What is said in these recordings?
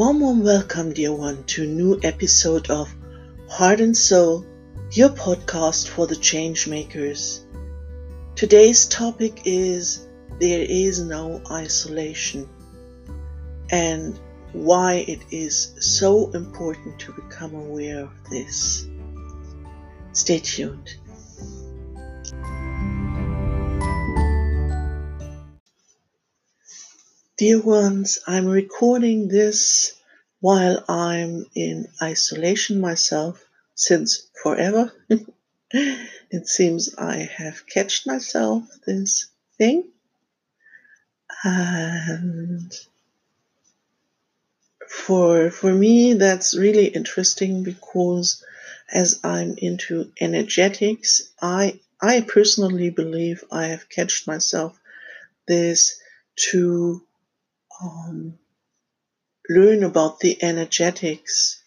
Warm, warm welcome, dear one, to a new episode of Heart and Soul, your podcast for the change makers. Today's topic is There is no isolation and why it is so important to become aware of this. Stay tuned. Dear ones, I'm recording this while I'm in isolation myself since forever. it seems I have catched myself this thing. And for for me that's really interesting because as I'm into energetics, I I personally believe I have catched myself this to um, learn about the energetics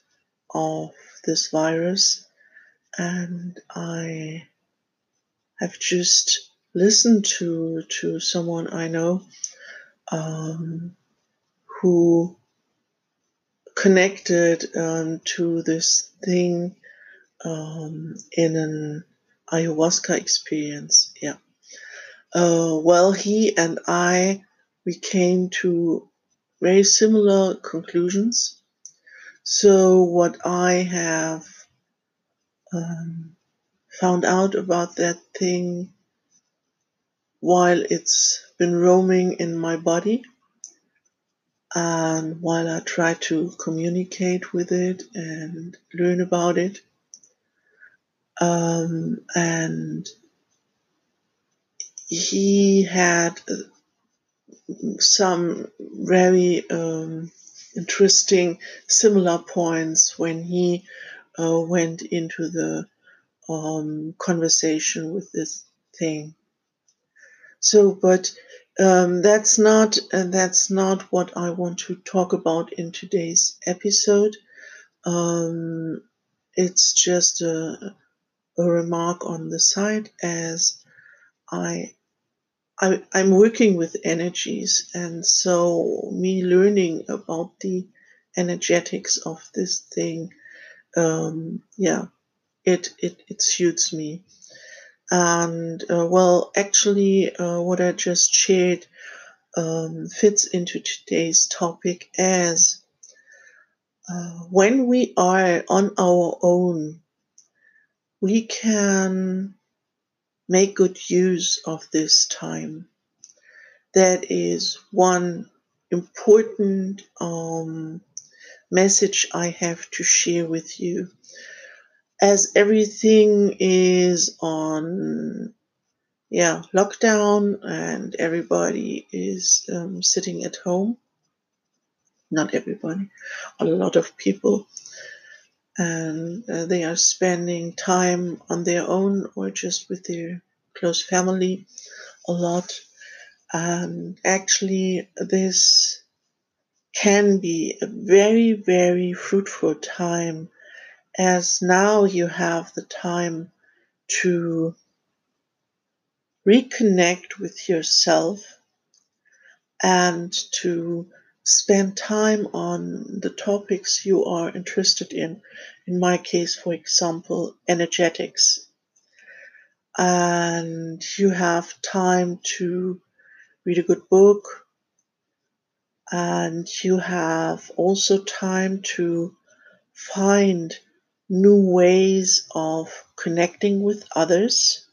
of this virus, and I have just listened to to someone I know um, who connected um, to this thing um, in an ayahuasca experience. Yeah. Uh, well, he and I we came to very similar conclusions. So, what I have um, found out about that thing while it's been roaming in my body and while I try to communicate with it and learn about it. Um, and he had some very um, interesting similar points when he uh, went into the um, conversation with this thing. So, but um, that's not uh, that's not what I want to talk about in today's episode. Um, it's just a, a remark on the side as I I, I'm working with energies, and so me learning about the energetics of this thing, um, yeah, it, it it suits me. And uh, well, actually, uh, what I just shared um, fits into today's topic as uh, when we are on our own, we can make good use of this time. That is one important um, message I have to share with you. As everything is on, yeah, lockdown and everybody is um, sitting at home. Not everybody, a lot of people and uh, they are spending time on their own or just with their close family a lot. And actually, this can be a very, very fruitful time as now you have the time to reconnect with yourself and to spend time on the topics you are interested in. In my case, for example, energetics. And you have time to read a good book. And you have also time to find new ways of connecting with others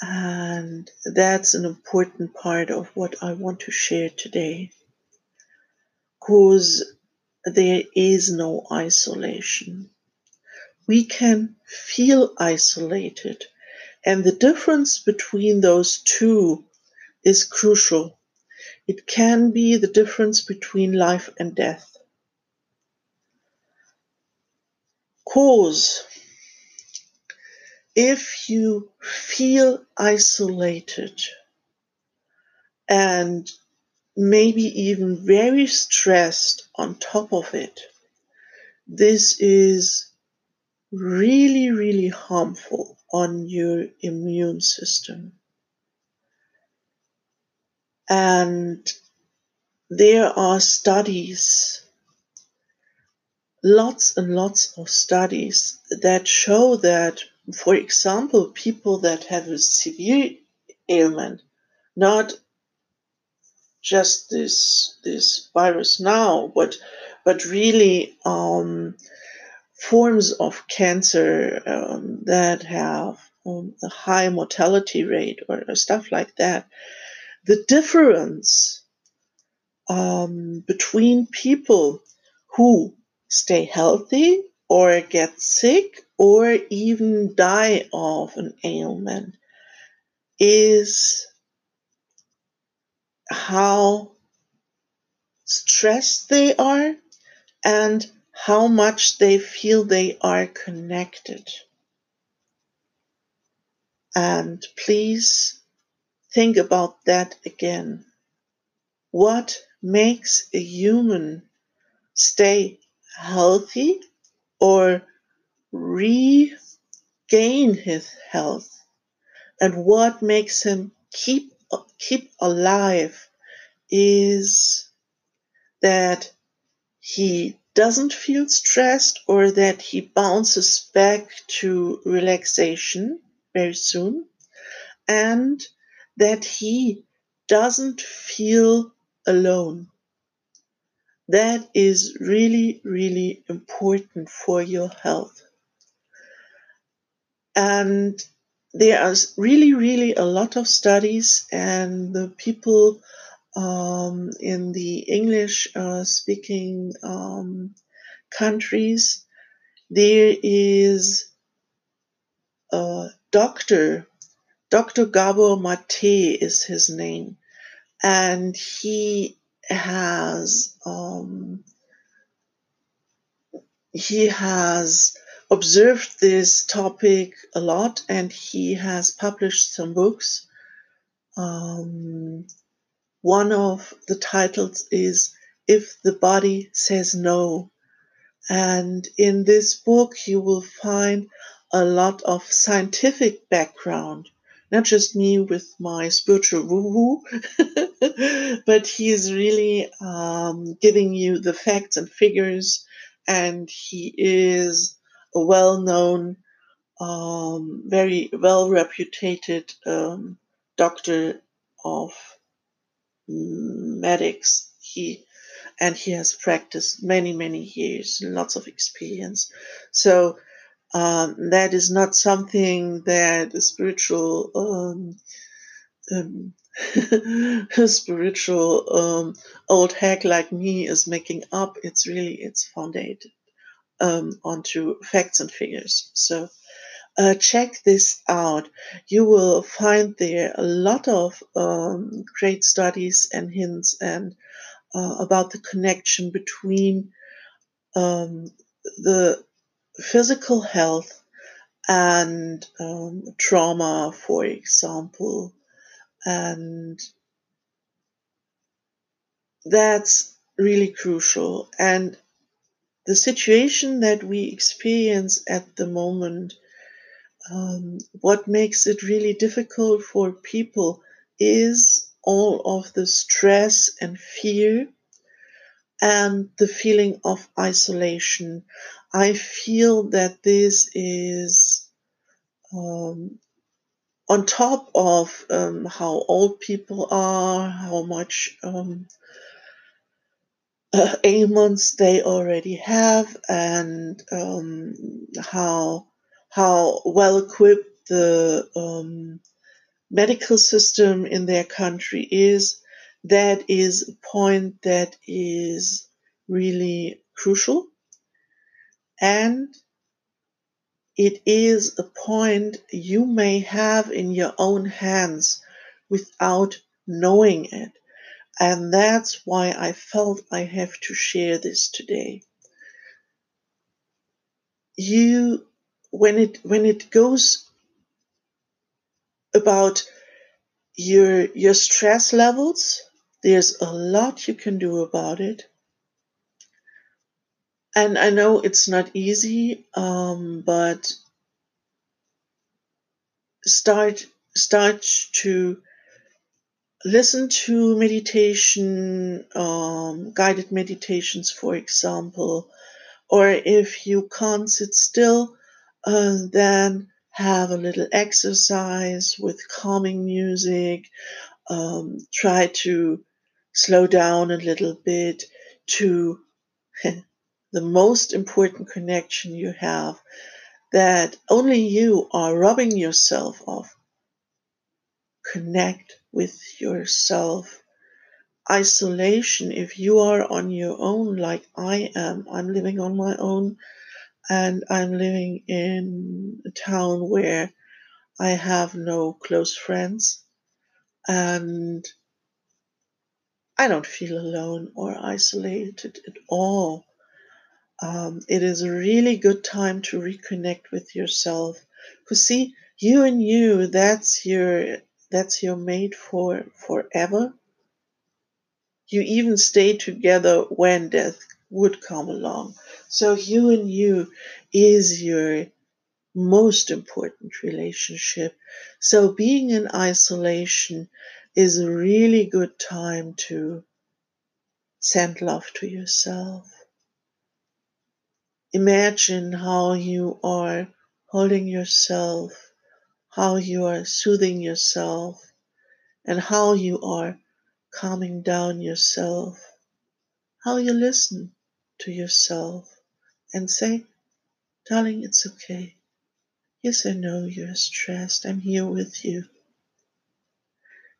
and that's an important part of what I want to share today. Because there is no isolation. We can feel isolated. And the difference between those two is crucial. It can be the difference between life and death. Cause if you feel isolated and maybe even very stressed on top of it, this is really, really harmful on your immune system. And there are studies, lots and lots of studies that show that, for example, people that have a severe ailment, not just this this virus now, but but really um, forms of cancer um, that have um, a high mortality rate or, or, stuff like that. The difference um, between people who stay healthy or get sick or even die of an ailment is how stressed they are and how much they feel they are connected. And please think about that again. What makes a human stay healthy or regain his health? And what makes him keep keep alive is that he doesn't feel stressed or that he bounces back to relaxation very soon and that he doesn't feel alone. That is really, really important for your health. And there are really, really a lot of studies, and the people um, in the English uh, speaking um, countries, there is a doctor, Dr. Gabor Maté is his name, and he has um, he has observed this topic a lot and he has published some books. Um, one of the titles is If the Body Says No. And in this book, you will find a lot of scientific background, not just me with my spiritual woo woo, but he is really um, giving you the facts and figures, and he is a well known, um, very well reputed um, doctor of medics. He and he has practiced many many years, lots of experience. So um, that is not something that a spiritual um, um, spiritual um, old hack like me is making up. It's really it's founded um, onto facts and figures. So uh, check this out. You will find there a lot of um, great studies and hints and uh, about the connection between um, the physical health and um, trauma, for example, and that's really crucial. And the situation that we experience at the moment um, what makes it really difficult for people is all of the stress and fear and the feeling of isolation. I feel that this is um, on top of um, how old people are, how much um, uh, ailments they already have, and um, how how well equipped the um, medical system in their country is, that is a point that is really crucial. And it is a point you may have in your own hands without knowing it. And that's why I felt I have to share this today. You when it when it goes about your your stress levels there's a lot you can do about it and i know it's not easy um, but start start to listen to meditation, um, guided meditations, for example, or if you can't sit still, uh, then have a little exercise with calming music. Um, try to slow down a little bit to the most important connection you have that only you are robbing yourself of. Connect with yourself. Isolation, if you are on your own, like I am, I'm living on my own and I'm living in a town where I have no close friends and I don't feel alone or isolated at all. Um, it is a really good time to reconnect with yourself. Because see, you and you, that's your that's your mate for forever. You even stay together when death would come along. So you and you is your most important relationship. So being in isolation is a really good time to send love to yourself. Imagine how you are holding yourself, how you are soothing yourself, and how you are calming down yourself, how you listen to yourself and say, Darling, it's okay. Yes, I know you're stressed. I'm here with you.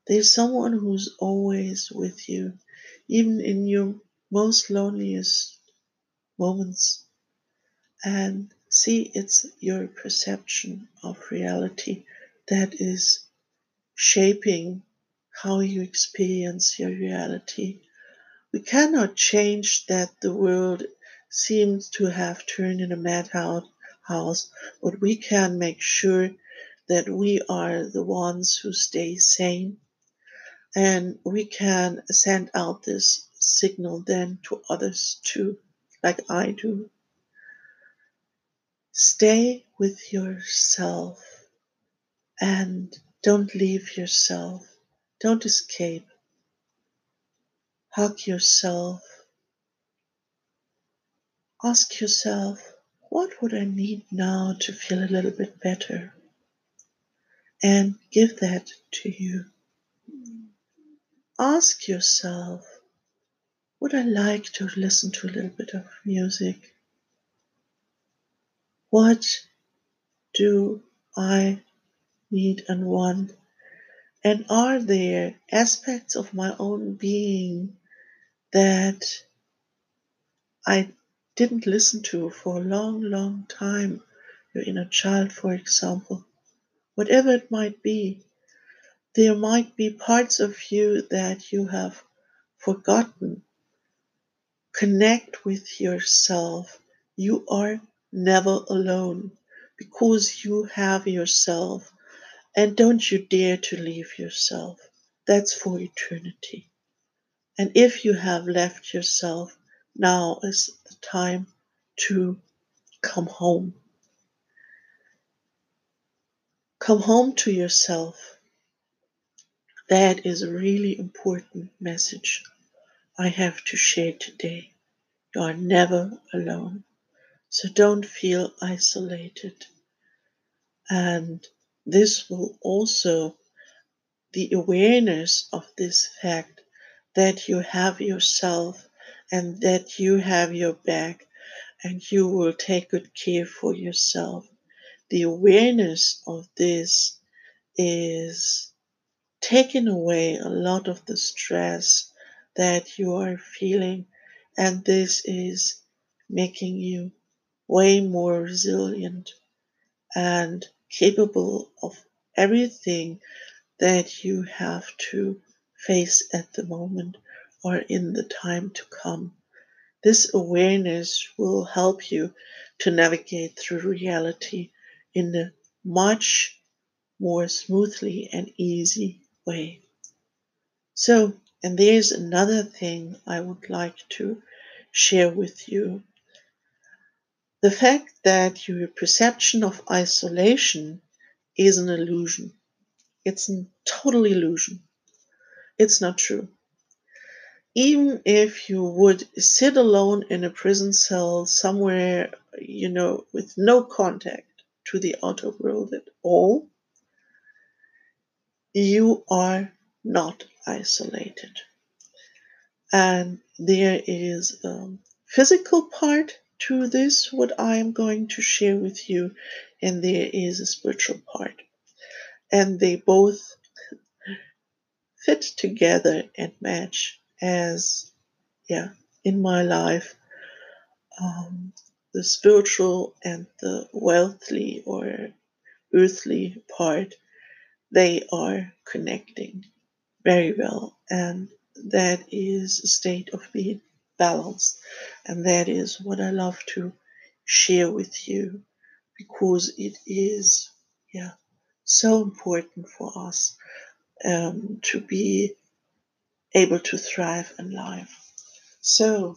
There's someone who's always with you, even in your most loneliest moments. And see, it's your perception of reality that is shaping how you experience your reality. We cannot change that the world seems to have turned in a madhouse, but we can make sure that we are the ones who stay sane and we can send out this signal then to others too, like I do. Stay with yourself and don't leave yourself. Don't escape. Hug yourself. Ask yourself, what would I need now to feel a little bit better? And give that to you. Ask yourself, would I like to listen to a little bit of music? What do I need and want? And are there aspects of my own being that I didn't listen to for a long, long time? Your inner child, for example. Whatever it might be, there might be parts of you that you have forgotten. Connect with yourself. You are never alone because you have yourself. And don't you dare to leave yourself. That's for eternity. And if you have left yourself, now is the time to come home. Come home to yourself. That is a really important message I have to share today. You are never alone. So don't feel isolated. And this will also, the awareness of this fact that you have yourself and that you have your back and you will take good care for yourself. The awareness of this is taking away a lot of the stress that you are feeling, and this is making you way more resilient and capable of everything that you have to face at the moment or in the time to come. This awareness will help you to navigate through reality in a much more smoothly and easy way. So, and there's another thing I would like to share with you the fact that your perception of isolation is an illusion. It's a total illusion. It's not true. Even if you would sit alone in a prison cell somewhere, you know, with no contact to the outer world at all, you are not isolated. And there is a physical part to this, what I am going to share with you, and there is a spiritual part. And they both fit together and match as, yeah, in my life, um, the spiritual and the wealthly or earthly part, they are connecting very well. And that is a state of being balanced. And that is what I love to share with you because it is, yeah, so important for us um, to be able to thrive in life. So,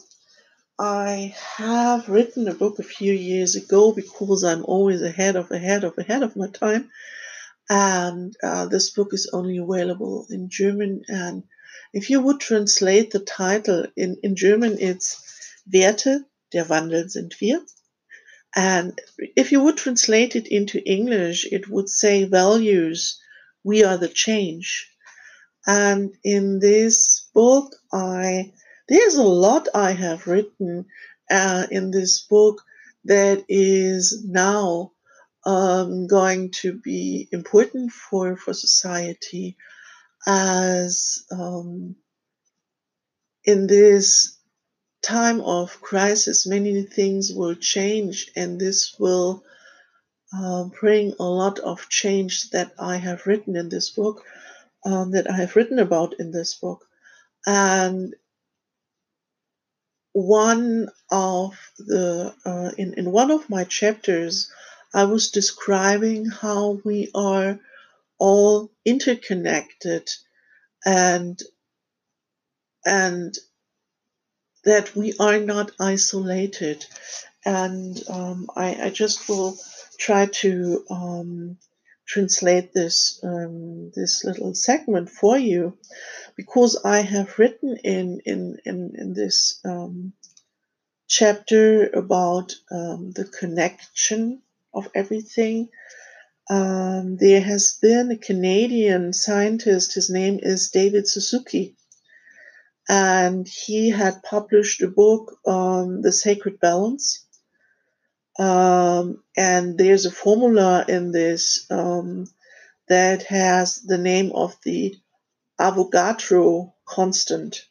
I have written a book a few years ago because I'm always ahead of ahead of ahead of my time. And uh, this book is only available in German. And if you would translate the title in, in German, it's Werte, der Wandel sind wir. And if you would translate it into English, it would say values, we are the change. And in this book, I there's a lot I have written uh, in this book that is now um, going to be important for for society as um, in this time of crisis, many things will change, and this will uh, bring a lot of change that I have written in this book, um, that I have written about in this book. And one of the, uh, in, in one of my chapters, I was describing how we are all interconnected and and that we are not isolated. And um, I, I, just will try to um, translate this um, this little segment for you because I have written in in in, in this um, chapter about um, the connection of everything um, there has been a Canadian scientist, his name is David Suzuki, and he had published a book on the sacred balance. Um, and there's a formula in this um, that has the name of the Avogadro constant.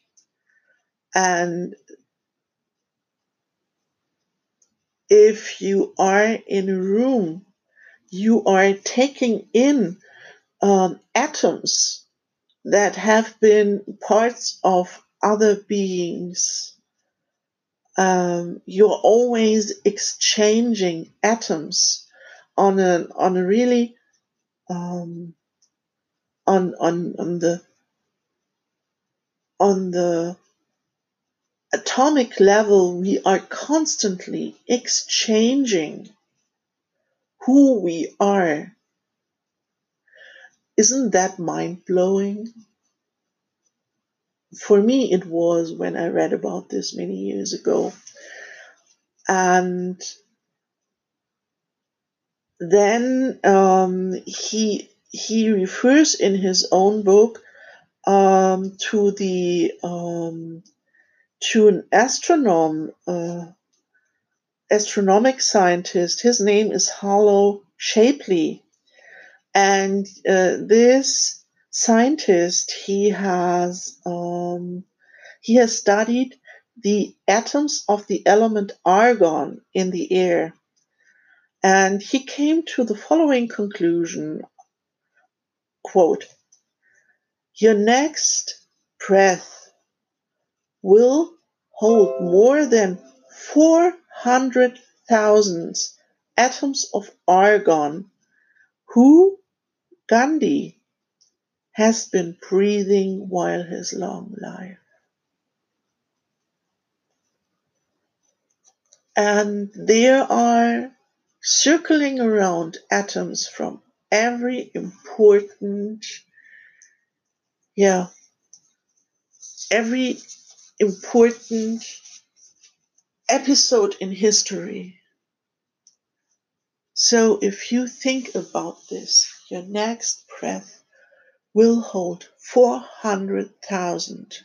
And if you are in a room you are taking in um, atoms that have been parts of other beings. Um, you're always exchanging atoms on a on a really um, on on on the on the atomic level. We are constantly exchanging who we are. Isn't that mind blowing? For me, it was when I read about this many years ago. And then um, he he refers in his own book um, to the um, to an astronomer uh, astronomic scientist. His name is Harlow Shapley. And uh, this scientist, he has um, he has studied the atoms of the element argon in the air. And he came to the following conclusion quote, Your next breath will hold more than 400,000 atoms of argon who Gandhi has been breathing while his long life. And there are circling around atoms from every important, yeah, every important episode in history. So if you think about this, your next breath will hold 400,000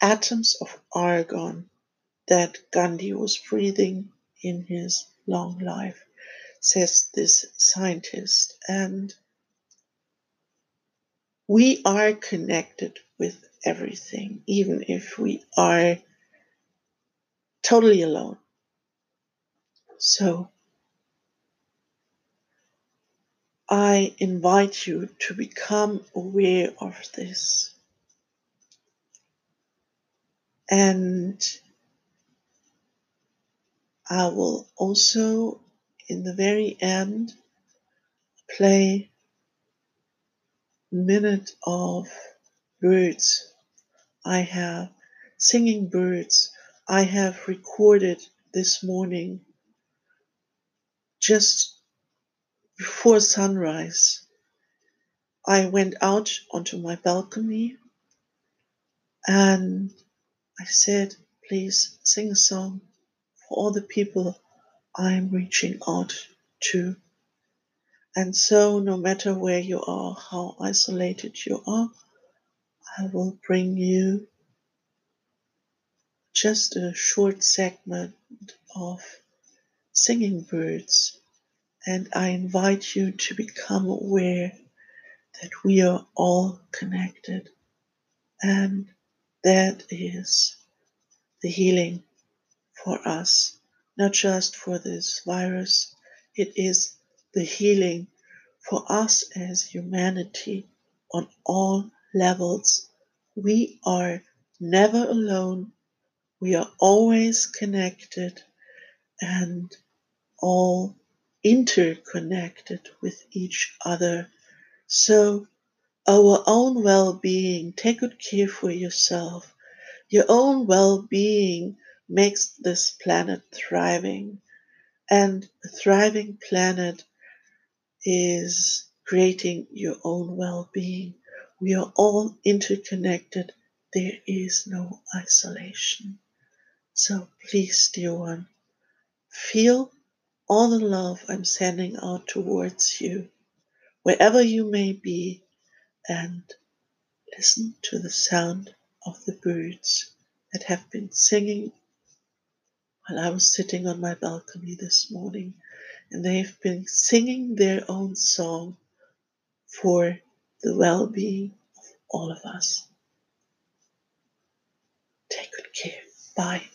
atoms of argon that Gandhi was breathing in his long life, says this scientist. And we are connected with everything, even if we are totally alone. So, I invite you to become aware of this. And I will also, in the very end, play minute of birds. I have singing birds I have recorded this morning just before sunrise. I went out onto my balcony and I said, please sing a song for all the people I'm reaching out to. And so, no matter where you are, how isolated you are, I will bring you just a short segment of singing birds. And I invite you to become aware that we are all connected. And that is the healing for us, not just for this virus, it is the healing for us as humanity on all levels. We are never alone, we are always connected and all interconnected with each other. So, our own well being, take good care for yourself. Your own well being makes this planet thriving. And a thriving planet is creating your own well being. We are all interconnected. There is no isolation. So please, dear one, feel all the love I'm sending out towards you, wherever you may be, and listen to the sound of the birds that have been singing while I was sitting on my balcony this morning, and they've been singing their own song for the well being of all of us. Take good care. Bye.